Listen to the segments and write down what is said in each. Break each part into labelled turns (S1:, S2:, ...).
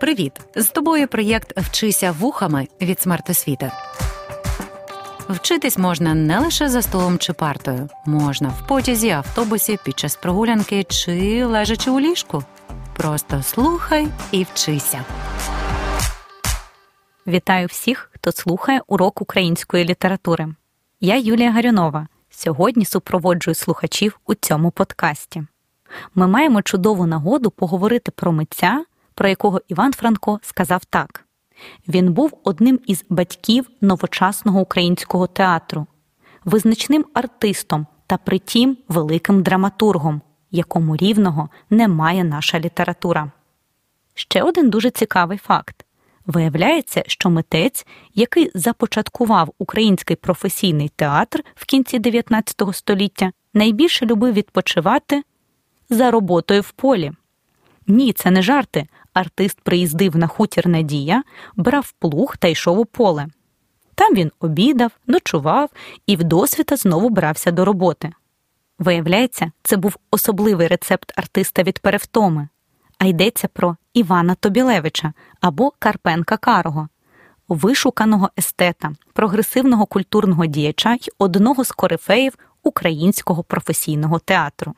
S1: Привіт! З тобою проєкт Вчися вухами від смертосвіти. Вчитись можна не лише за столом чи партою, можна в потязі, автобусі, під час прогулянки чи лежачи у ліжку. Просто слухай і вчися.
S2: Вітаю всіх, хто слухає урок української літератури. Я Юлія Гарюнова. Сьогодні супроводжую слухачів у цьому подкасті. Ми маємо чудову нагоду поговорити про митця, про якого Іван Франко сказав так: він був одним із батьків новочасного українського театру, визначним артистом та притім великим драматургом, якому рівного не має наша література. Ще один дуже цікавий факт. Виявляється, що митець, який започаткував український професійний театр в кінці 19 століття, найбільше любив відпочивати за роботою в полі. Ні, це не жарти. Артист приїздив на хутір Надія, брав плуг та йшов у поле. Там він обідав, ночував і вдосвіта знову брався до роботи. Виявляється, це був особливий рецепт артиста від перевтоми, а йдеться про Івана Тобілевича або Карпенка Карого, вишуканого естета, прогресивного культурного діяча й одного з корифеїв українського професійного театру.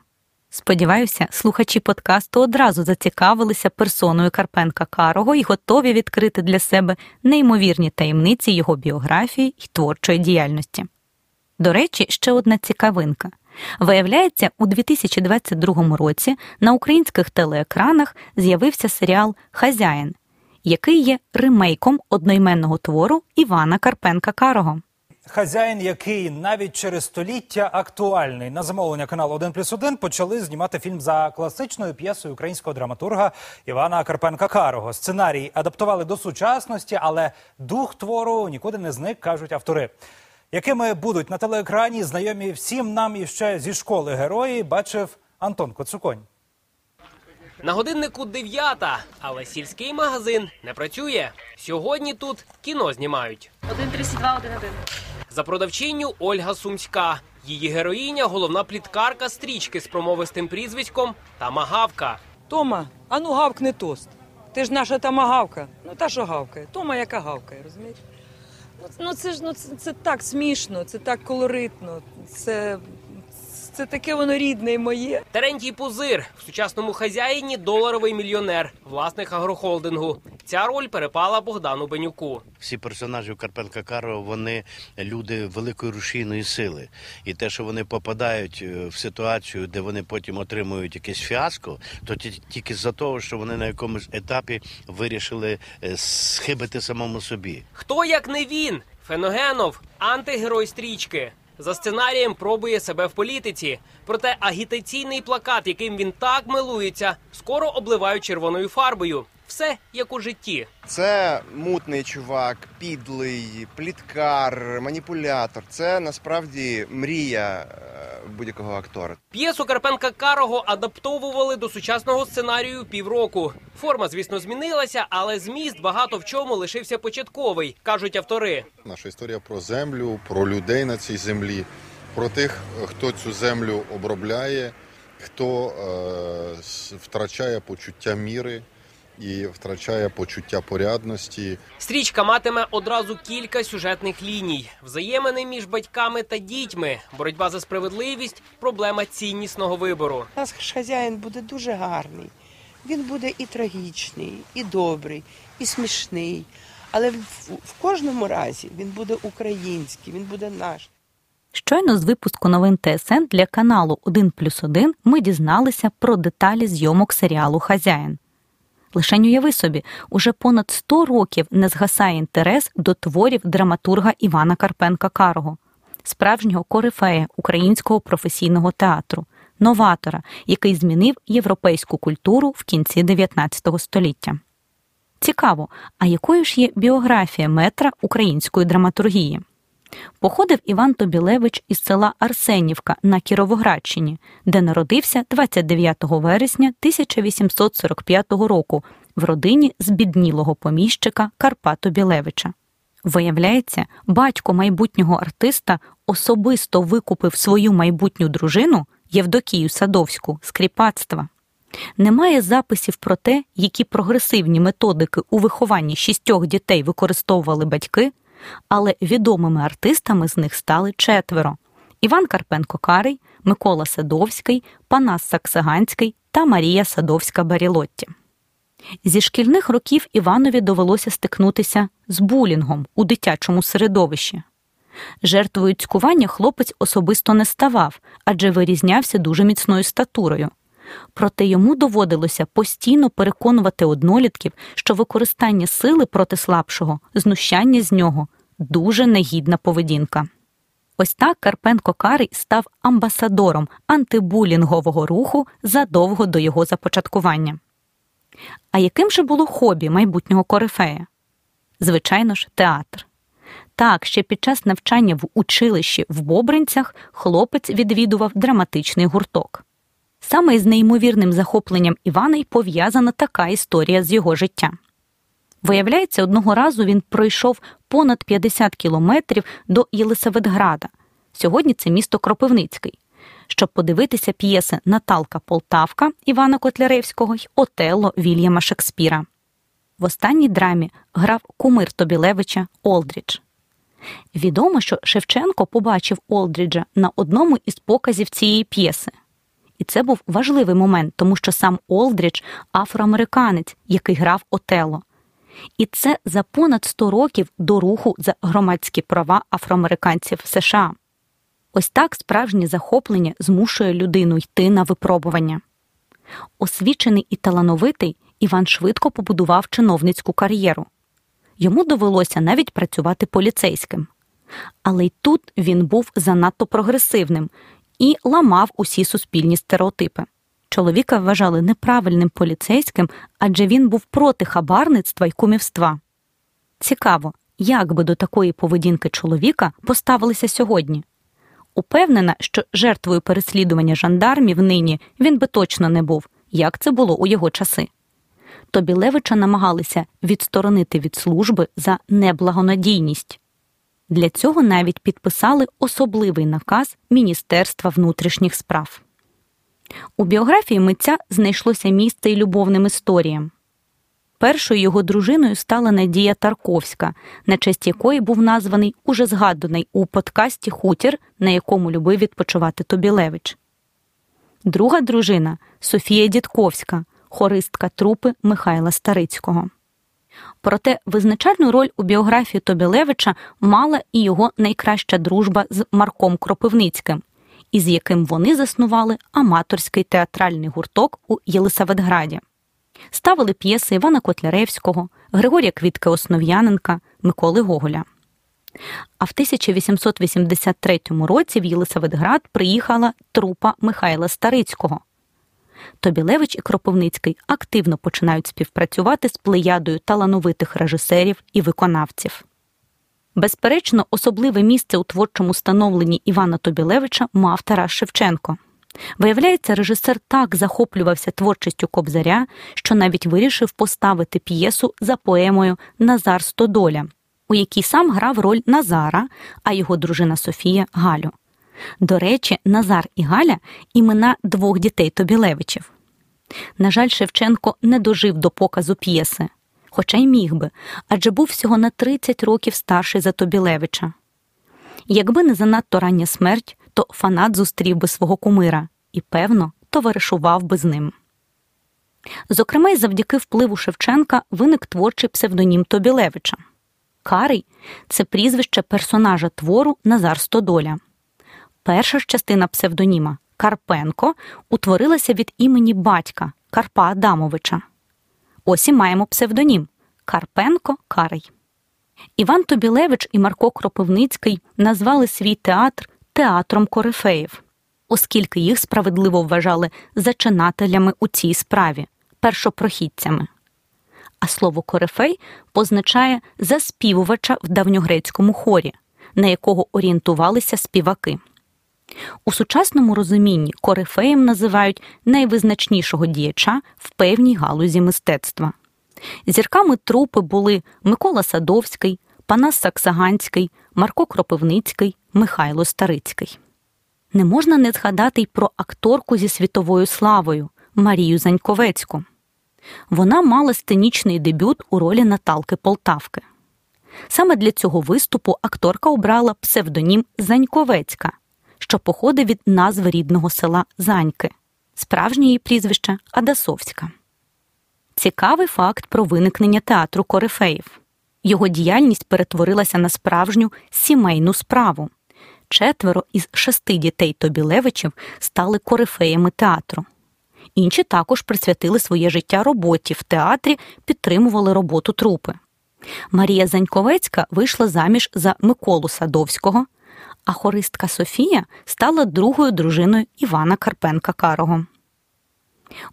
S2: Сподіваюся, слухачі подкасту одразу зацікавилися персоною Карпенка Карого і готові відкрити для себе неймовірні таємниці його біографії й творчої діяльності. До речі, ще одна цікавинка. Виявляється, у 2022 році на українських телеекранах з'явився серіал Хазяїн, який є ремейком одноіменного твору Івана Карпенка Карого.
S3: Хазяїн, який навіть через століття актуальний на замовлення каналу «1 плюс 1» почали знімати фільм за класичною п'єсою українського драматурга Івана Карпенка Карого. Сценарій адаптували до сучасності, але дух твору нікуди не зник, кажуть автори. Якими будуть на телеекрані знайомі всім нам іще зі школи герої, бачив Антон Коцуконь.
S4: На годиннику дев'ята, але сільський магазин не працює. Сьогодні тут кіно знімають.
S5: 1,32, 1,1.
S4: За продавчиню Ольга Сумська. Її героїня головна пліткарка стрічки з промовистим прізвиськом Тамагавка.
S6: Тома, а ну гавкни тост. Ти ж наша тамагавка. Ну та що гавкає? Тома, яка гавкає, розумієш? Ну, ну це ж ну це, це так смішно, це так колоритно, це, це таке воно рідне моє.
S4: Терентій Пузир в сучасному хазяїні доларовий мільйонер, власник агрохолдингу. Ця роль перепала Богдану Бенюку.
S7: Всі персонажі Карпенка Карова вони люди великої рушійної сили, і те, що вони попадають е, в ситуацію, де вони потім отримують якесь фіаско, то ті- тільки за того, що вони на якомусь етапі вирішили е, схибити самому собі.
S4: Хто як не він? Феногенов, антигерой стрічки. За сценарієм пробує себе в політиці. Проте агітаційний плакат, яким він так милується, скоро обливають червоною фарбою. Все як у житті.
S8: Це мутний чувак, підлий, пліткар, маніпулятор. Це насправді мрія е, будь-якого актора.
S4: П'єсу Карпенка Карого адаптовували до сучасного сценарію півроку. Форма, звісно, змінилася, але зміст багато в чому лишився початковий, кажуть автори.
S9: Наша історія про землю, про людей на цій землі, про тих, хто цю землю обробляє, хто е, втрачає почуття міри і втрачає почуття порядності.
S4: Стрічка матиме одразу кілька сюжетних ліній: взаємини між батьками та дітьми, боротьба за справедливість, проблема ціннісного вибору.
S10: Наш хазяїн буде дуже гарний. Він буде і трагічний, і добрий, і смішний. Але в, в кожному разі він буде український, він буде наш.
S2: Щойно з випуску новин ТСН для каналу 1 плюс 1 ми дізналися про деталі зйомок серіалу Хазяїн. Лишень уяви собі, уже понад 100 років не згасає інтерес до творів драматурга Івана Карпенка Карого, справжнього корифея українського професійного театру, новатора, який змінив європейську культуру в кінці 19 століття. Цікаво, а якою ж є біографія метра української драматургії? Походив Іван Тобілевич із села Арсенівка на Кіровоградщині, де народився 29 вересня 1845 року в родині збіднілого поміщика Карпа Тобілевича. Виявляється, батько майбутнього артиста особисто викупив свою майбутню дружину Євдокію Садовську з кріпацтва. Немає записів про те, які прогресивні методики у вихованні шістьох дітей використовували батьки, але відомими артистами з них стали четверо: Іван Карпенко Карий, Микола Садовський, Панас Саксаганський та Марія Садовська Барілотті. Зі шкільних років Іванові довелося стикнутися з булінгом у дитячому середовищі. Жертвою цькування хлопець особисто не ставав, адже вирізнявся дуже міцною статурою. Проте йому доводилося постійно переконувати однолітків, що використання сили проти слабшого, знущання з нього дуже негідна поведінка. Ось так Карпенко Карий став амбасадором антибулінгового руху задовго до його започаткування. А яким же було хобі майбутнього корифея? Звичайно ж, театр. Так, ще під час навчання в училищі в Бобринцях хлопець відвідував драматичний гурток. Саме із неймовірним захопленням Івана й пов'язана така історія з його життя. Виявляється, одного разу він пройшов понад 50 кілометрів до Єлисаветграда. Сьогодні це місто Кропивницький, щоб подивитися п'єси Наталка Полтавка Івана Котляревського й Отелло Вільяма Шекспіра. В останній драмі грав кумир Тобілевича Олдрідж. Відомо, що Шевченко побачив Олдріджа на одному із показів цієї п'єси. І це був важливий момент, тому що сам Олдрідж афроамериканець, який грав Отелло. І це за понад 100 років до руху за громадські права афроамериканців в США. Ось так справжнє захоплення змушує людину йти на випробування. Освічений і талановитий Іван швидко побудував чиновницьку кар'єру. Йому довелося навіть працювати поліцейським. Але й тут він був занадто прогресивним і ламав усі суспільні стереотипи. Чоловіка вважали неправильним поліцейським, адже він був проти хабарництва й кумівства. Цікаво, як би до такої поведінки чоловіка поставилися сьогодні. Упевнена, що жертвою переслідування жандармів нині він би точно не був, як це було у його часи. Тобілевича намагалися відсторонити від служби за неблагонадійність. Для цього навіть підписали особливий наказ Міністерства внутрішніх справ. У біографії митця знайшлося місце й любовним історіям. Першою його дружиною стала Надія Тарковська, на честь якої був названий уже згаданий у подкасті Хутір, на якому любив відпочивати Тобілевич. Друга дружина Софія Дідковська, хористка трупи Михайла Старицького. Проте визначальну роль у біографії Тобілевича мала і його найкраща дружба з Марком Кропивницьким, із яким вони заснували аматорський театральний гурток у Єлисаветграді. Ставили п'єси Івана Котляревського, Григорія Квітки Основ'яненка, Миколи Гоголя. А в 1883 році в Єлисаветград приїхала трупа Михайла Старицького. Тобілевич і Кропивницький активно починають співпрацювати з плеядою талановитих режисерів і виконавців. Безперечно, особливе місце у творчому становленні Івана Тобілевича мав Тарас Шевченко. Виявляється, режисер так захоплювався творчістю Кобзаря, що навіть вирішив поставити п'єсу за поемою Назар Стодоля, у якій сам грав роль Назара, а його дружина Софія Галю. До речі, Назар і Галя імена двох дітей Тобілевичів. На жаль, Шевченко не дожив до показу п'єси, хоча й міг би, адже був всього на 30 років старший за Тобілевича. Якби не занадто рання смерть, то фанат зустрів би свого кумира і, певно, товаришував би з ним. Зокрема, й завдяки впливу Шевченка виник творчий псевдонім Тобілевича. Карий це прізвище персонажа твору Назар Стодоля. Перша ж частина псевдоніма Карпенко утворилася від імені батька Карпа Адамовича. Ось і маємо псевдонім Карпенко Карий. Іван Тобілевич і Марко Кропивницький назвали свій театр театром корифеїв, оскільки їх справедливо вважали зачинателями у цій справі, першопрохідцями. А слово корифей позначає заспівувача в давньогрецькому хорі, на якого орієнтувалися співаки. У сучасному розумінні корифеєм називають найвизначнішого діяча в певній галузі мистецтва. Зірками трупи були Микола Садовський, Панас Саксаганський, Марко Кропивницький, Михайло Старицький. Не можна не згадати й про акторку зі світовою славою Марію Заньковецьку. Вона мала сценічний дебют у ролі Наталки Полтавки. Саме для цього виступу акторка обрала псевдонім Заньковецька, що походить від назви рідного села Заньки, справжнє її прізвище Адасовська. Цікавий факт про виникнення театру Корифеїв. Його діяльність перетворилася на справжню сімейну справу. Четверо із шести дітей Тобілевичів стали корифеями театру. Інші також присвятили своє життя роботі в театрі, підтримували роботу трупи. Марія Заньковецька вийшла заміж за Миколу Садовського, а хористка Софія стала другою дружиною Івана Карпенка Карого.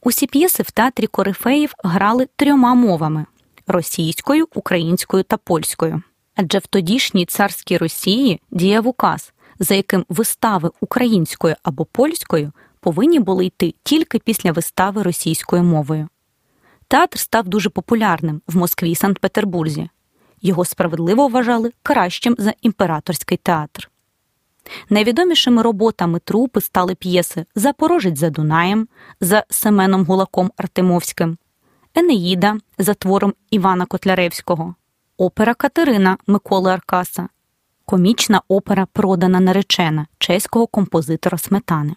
S2: Усі п'єси в театрі Корифеїв грали трьома мовами російською, українською та польською. Адже в тодішній царській Росії діяв указ, за яким вистави українською або польською повинні були йти тільки після вистави російською мовою. Театр став дуже популярним в Москві і Санкт-Петербурзі. Його справедливо вважали кращим за імператорський театр. Найвідомішими роботами трупи стали п'єси Запорожець за Дунаєм за Семеном Гулаком Артемовським, Енеїда за твором Івана Котляревського, опера Катерина Миколи Аркаса, комічна опера Продана наречена чеського композитора Сметани.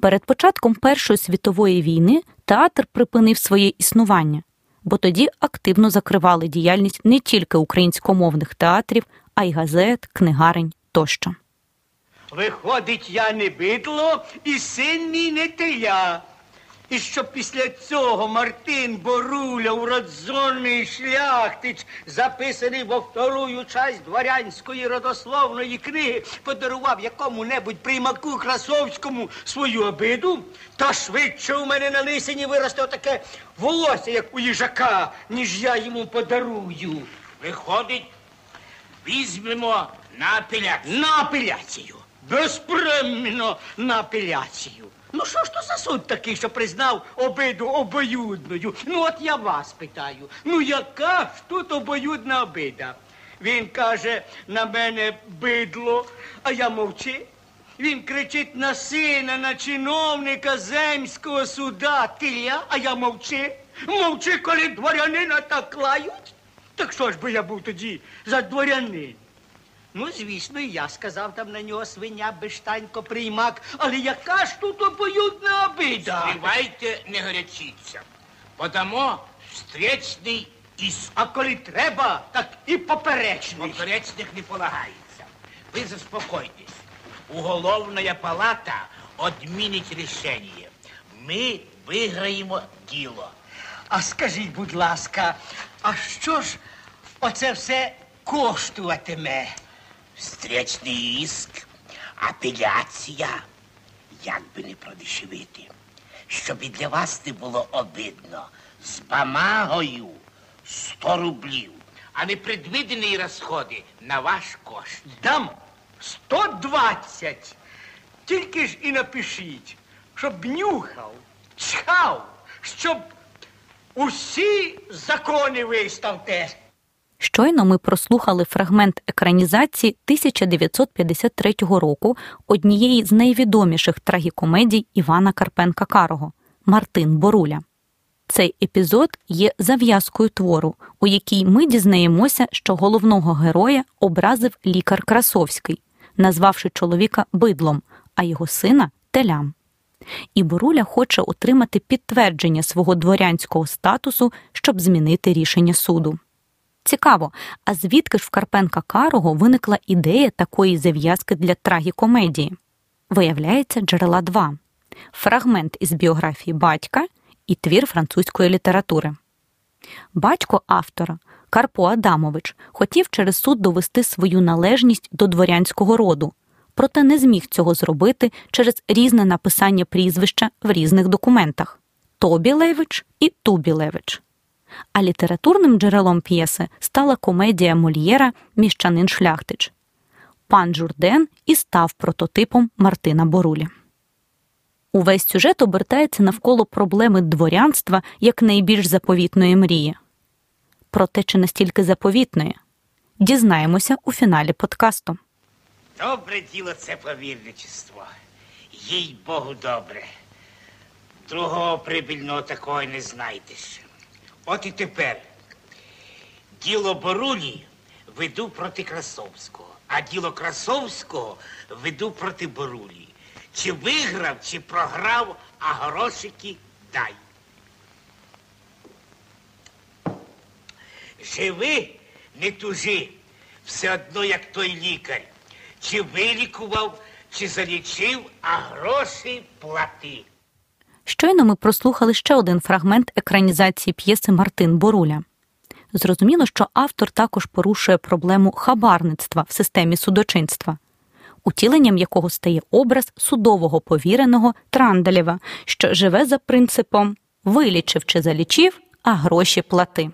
S2: Перед початком Першої світової війни театр припинив своє існування, бо тоді активно закривали діяльність не тільки українськомовних театрів, а й газет, книгарень тощо.
S5: Виходить, я не бидло і син мій не теля. І щоб після цього Мартин Боруля, уродзонний шляхтич, записаний во вторую часть дворянської родословної книги, подарував якому-небудь приймаку Красовському свою обиду, та швидше у мене на лисині виросте отаке волосся, як у їжака, ніж я йому подарую.
S11: Виходить, візьмемо на апеляцію.
S5: На апеляцію. Безпременно на апеляцію. Ну що ж то за суд такий, що признав обиду обоюдною? Ну от я вас питаю. Ну яка ж тут обоюдна обида? Він каже на мене бидло, а я мовчи. Він кричить на сина, на чиновника земського суда. Ти я, а я мовчи. Мовчи, коли дворянина так лають. Так що ж би я був тоді за дворянин? Ну, звісно, і я сказав там на нього свиня, бештанько, приймак, але яка ж тут обоюдна обида?
S11: Співайте, не гарячіться. Подамо встречний іск.
S5: А коли треба, так і поперечний.
S11: Поперечних не полагається. Ви заспокойтесь. Уголовна палата відмінить рішення. Ми виграємо діло.
S5: А скажіть, будь ласка, а що ж оце все коштуватиме?
S11: Встречний іск, апеляція, як би не продешевити. Щоб і для вас не було обидно, з бамагою 100 рублів, а не предвидені розходи на ваш кошт.
S5: Дам 120. Тільки ж і напишіть, щоб нюхав, чхав, щоб усі закони виставте.
S2: Щойно ми прослухали фрагмент екранізації 1953 року однієї з найвідоміших трагікомедій Івана Карпенка Карого Мартин Боруля. Цей епізод є зав'язкою твору, у якій ми дізнаємося, що головного героя образив лікар Красовський, назвавши чоловіка бидлом, а його сина телям. І Боруля хоче отримати підтвердження свого дворянського статусу, щоб змінити рішення суду. Цікаво, а звідки ж в Карпенка Карого виникла ідея такої зав'язки для трагікомедії? Виявляється, джерела два: фрагмент із біографії батька і твір французької літератури. Батько автора Карпо Адамович хотів через суд довести свою належність до дворянського роду, проте не зміг цього зробити через різне написання прізвища в різних документах Тобілевич і Тубілевич. А літературним джерелом п'єси стала комедія Мольєра Міщанин Шляхтич. Пан Журден і став прототипом Мартина Борулі. Увесь сюжет обертається навколо проблеми дворянства як найбільш заповітної мрії. Проте чи настільки заповітної? Дізнаємося у фіналі подкасту.
S11: Добре діло це повірничество. Їй Богу добре. Другого прибільного такого не знайдеш. От і тепер. Діло Борулі веду проти Красовського, а діло Красовського веду проти Борулі. Чи виграв, чи програв, а грошики дай. Живи, не тужи, все одно, як той лікар. Чи вилікував, чи залічив, а гроші плати.
S2: Щойно ми прослухали ще один фрагмент екранізації п'єси Мартин Боруля. Зрозуміло, що автор також порушує проблему хабарництва в системі судочинства, утіленням якого стає образ судового повіреного Трандалєва, що живе за принципом вилічив чи залічив, а гроші плати.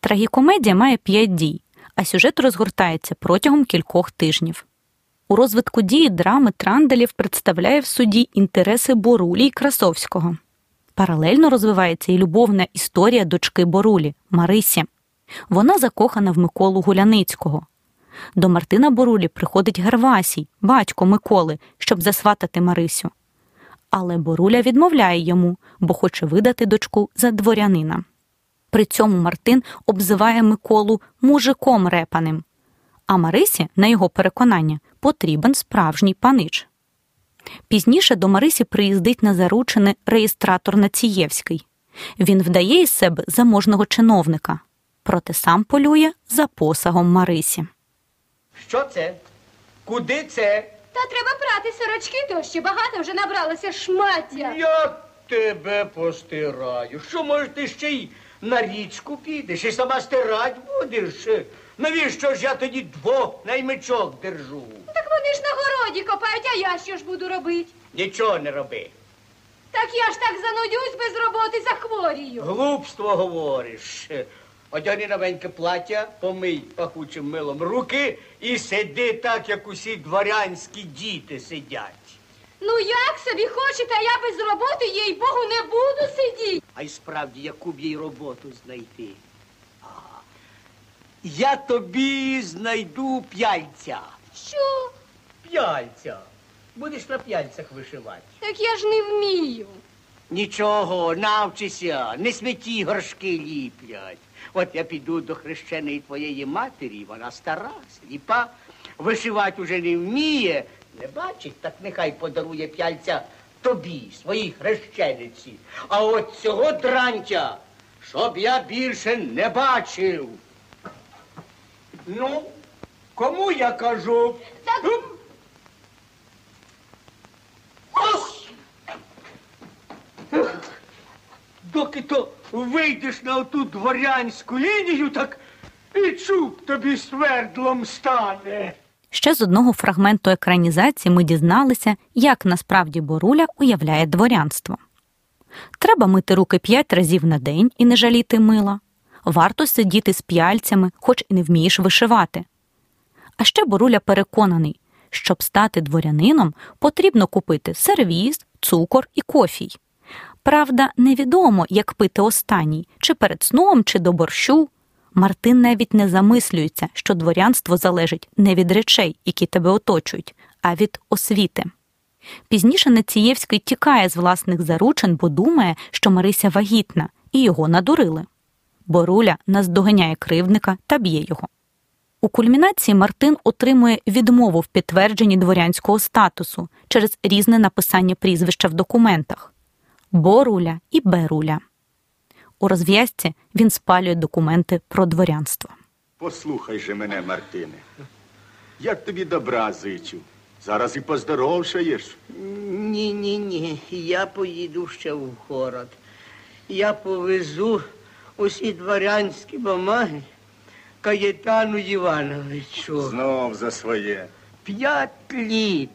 S2: Трагікомедія має п'ять дій, а сюжет розгортається протягом кількох тижнів. У розвитку дії драми Трандалів представляє в суді інтереси Борулі й Красовського. Паралельно розвивається і любовна історія дочки Борулі Марисі. Вона закохана в Миколу Гуляницького. До Мартина Борулі приходить Гервасій, батько Миколи, щоб засватати Марисю. Але Боруля відмовляє йому, бо хоче видати дочку за дворянина. При цьому Мартин обзиває Миколу мужиком репаним, а Марисі, на його переконання, потрібен справжній панич. Пізніше до Марисі приїздить на заручини реєстратор Націєвський. Він вдає із себе заможного чиновника, проте сам полює за посагом Марисі.
S5: Що це? Куди це?
S12: Та треба прати сорочки, то ще багато вже набралося шмаття.
S5: Я тебе постираю. Що, може, ти ще й на річку підеш і сама стирать будеш? Навіщо ж я тоді двох наймичок держу?
S12: Так вони ж на городі копають, а я що ж буду робити?
S5: Нічого не роби.
S12: Так я ж так занудюсь без роботи захворію.
S5: Глупство говориш. Одягни новеньке плаття, помий пахучим милом руки і сиди так, як усі дворянські діти сидять.
S12: Ну як собі хочете, а я без роботи, їй Богу, не буду сидіти.
S5: А й справді, яку б їй роботу знайти. Я тобі знайду п'яльця.
S12: Що?
S5: П'яльця. Будеш на п'яльцях вишивати.
S12: Так я ж не вмію.
S5: Нічого, навчися, не сміті горшки ліплять. От я піду до хрещеної твоєї матері, вона стара, сліпа, вишивати уже не вміє. Не бачить, так нехай подарує п'яльця тобі, своїй хрещениці. А от цього дрантя, щоб я більше не бачив. Ну, кому я кажу? Ось! Доки то вийдеш на оту дворянську лінію, так і чуб тобі свердлом стане.
S2: Ще з одного фрагменту екранізації ми дізналися, як насправді Боруля уявляє дворянство. Треба мити руки п'ять разів на день і не жаліти мила. Варто сидіти з п'яльцями, хоч і не вмієш вишивати. А ще Боруля переконаний, щоб стати дворянином, потрібно купити сервіз, цукор і кофій. Правда, невідомо, як пити останній, чи перед сном, чи до борщу. Мартин навіть не замислюється, що дворянство залежить не від речей, які тебе оточують, а від освіти. Пізніше Націєвський тікає з власних заручин, бо думає, що Марися вагітна, і його надурили. Боруля наздоганяє кривдника та б'є його. У кульмінації Мартин отримує відмову в підтвердженні дворянського статусу через різне написання прізвища в документах Боруля і Беруля. У розв'язці він спалює документи про дворянство.
S13: Послухай же мене, Мартине. Як тобі добра зичу. Зараз і поздоровшаєш.
S5: Ні, ні, ні. Я поїду ще в город. Я повезу усі дворянські бумаги Каєтану Івановичу.
S13: Знов за своє.
S5: П'ять літ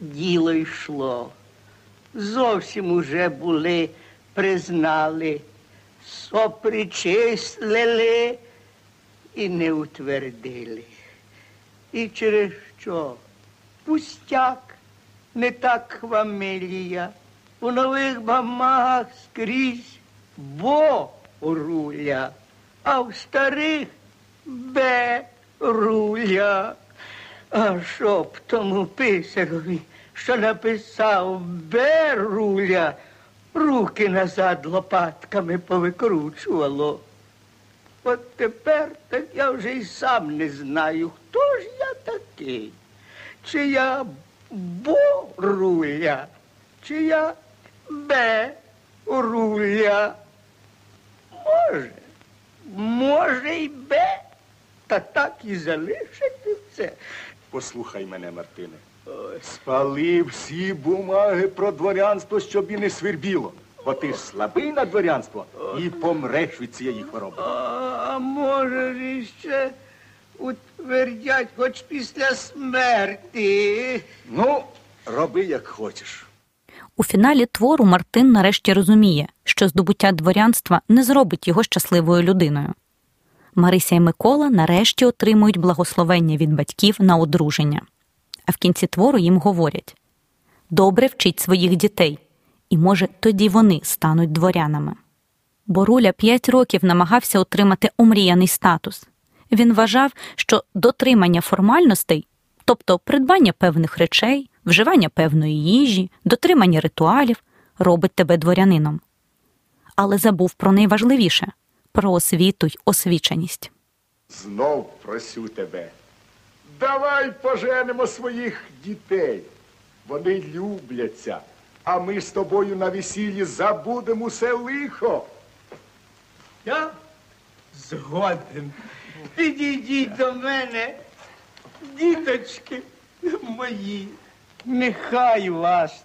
S5: діло йшло. Зовсім уже були, признали, сопричислили і не утвердили. І через що? Пустяк, не так хвамилія. У нових бумагах скрізь бо руля, а в старих бе руля. А щоб тому писарові, що написав Беруля, руки назад лопатками повикручувало. От тепер так я вже й сам не знаю, хто ж я такий. Чи я боруля, чи я Б-руля. Може, може й Б, та так і залишити це.
S13: Послухай мене, Мартине. Спали всі бумаги про дворянство, щоб і не свербіло. Бо ти ж слабий на дворянство і помреш від цієї хвороби.
S5: А може ж іще утвердять хоч після смерті.
S13: Ну, роби як хочеш.
S2: У фіналі твору Мартин нарешті розуміє, що здобуття дворянства не зробить його щасливою людиною. Марися і Микола нарешті отримують благословення від батьків на одруження. А в кінці твору їм говорять добре вчіть своїх дітей, і, може, тоді вони стануть дворянами. Боруля п'ять років намагався отримати омріяний статус. Він вважав, що дотримання формальностей, тобто придбання певних речей, вживання певної їжі, дотримання ритуалів, робить тебе дворянином. Але забув про найважливіше про освіту й освіченість.
S13: Знов просю тебе. Давай поженемо своїх дітей. Вони любляться, а ми з тобою на весіллі забудемо усе лихо.
S5: Я згоден. Підійдіть до мене, діточки мої, нехай вас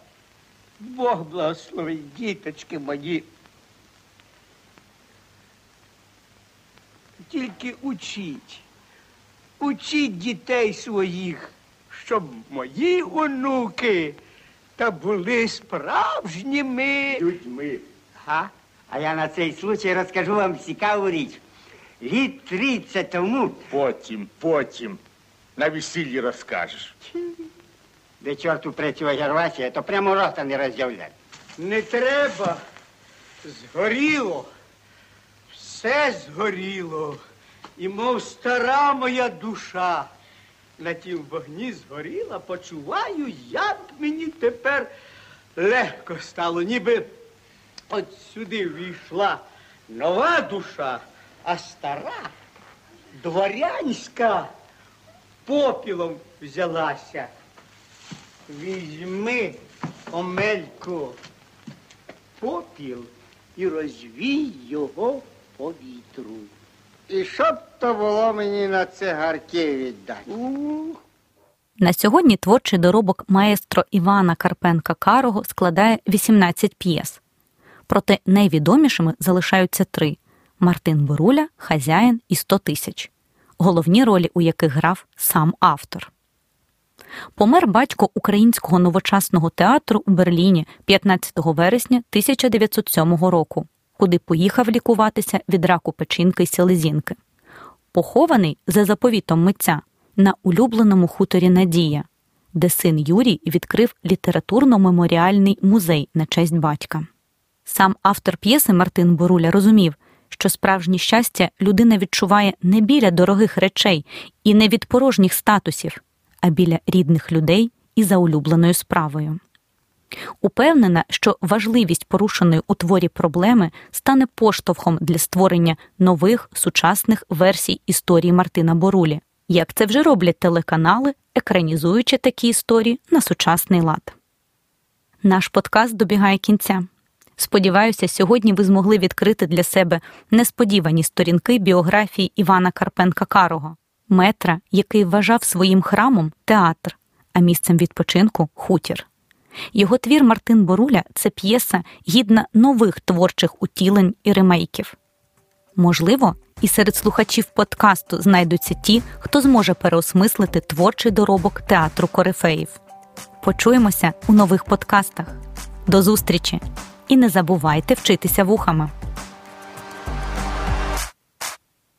S5: Бог благословить, діточки мої. Тільки учіть, учіть дітей своїх, щоб мої онуки та були справжніми
S13: людьми.
S14: Ага. А я на цей случай розкажу вам цікаву річ. Літ 30 тому.
S13: Потім, потім. На весіллі розкажеш.
S14: Де чорту працює Гервасія, то прямо рота не роз'являй.
S5: Не треба. Згоріло. Все згоріло. І мов стара моя душа на тім вогні згоріла, почуваю, як мені тепер легко стало, ніби от сюди війшла нова душа, а стара, дворянська, попілом взялася. Візьми, Омелько, попіл і розвій його по вітру.
S14: І що б то було мені на цигарки віддати?
S2: На сьогодні творчий доробок маестро Івана Карпенка Карого складає 18 п'єс. Проте найвідомішими залишаються три: Мартин Боруля, Хазяїн і 100 тисяч, головні ролі у яких грав сам автор. Помер батько українського новочасного театру у Берліні 15 вересня 1907 року, куди поїхав лікуватися від раку печінки й селезінки. Похований за заповітом митця на улюбленому хуторі Надія, де син Юрій відкрив літературно-меморіальний музей на честь батька. Сам автор п'єси Мартин Боруля розумів, що справжнє щастя людина відчуває не біля дорогих речей і не від порожніх статусів, а біля рідних людей і за улюбленою справою. Упевнена, що важливість порушеної у творі проблеми стане поштовхом для створення нових сучасних версій історії Мартина Борулі, як це вже роблять телеканали, екранізуючи такі історії на сучасний лад. Наш подкаст добігає кінця. Сподіваюся, сьогодні ви змогли відкрити для себе несподівані сторінки біографії Івана Карпенка Карого, метра, який вважав своїм храмом театр, а місцем відпочинку хутір. Його твір Мартин Боруля це п'єса гідна нових творчих утілень і ремейків. Можливо, і серед слухачів подкасту знайдуться ті, хто зможе переосмислити творчий доробок театру Корифеїв. Почуємося у нових подкастах. До зустрічі! І не забувайте вчитися вухами.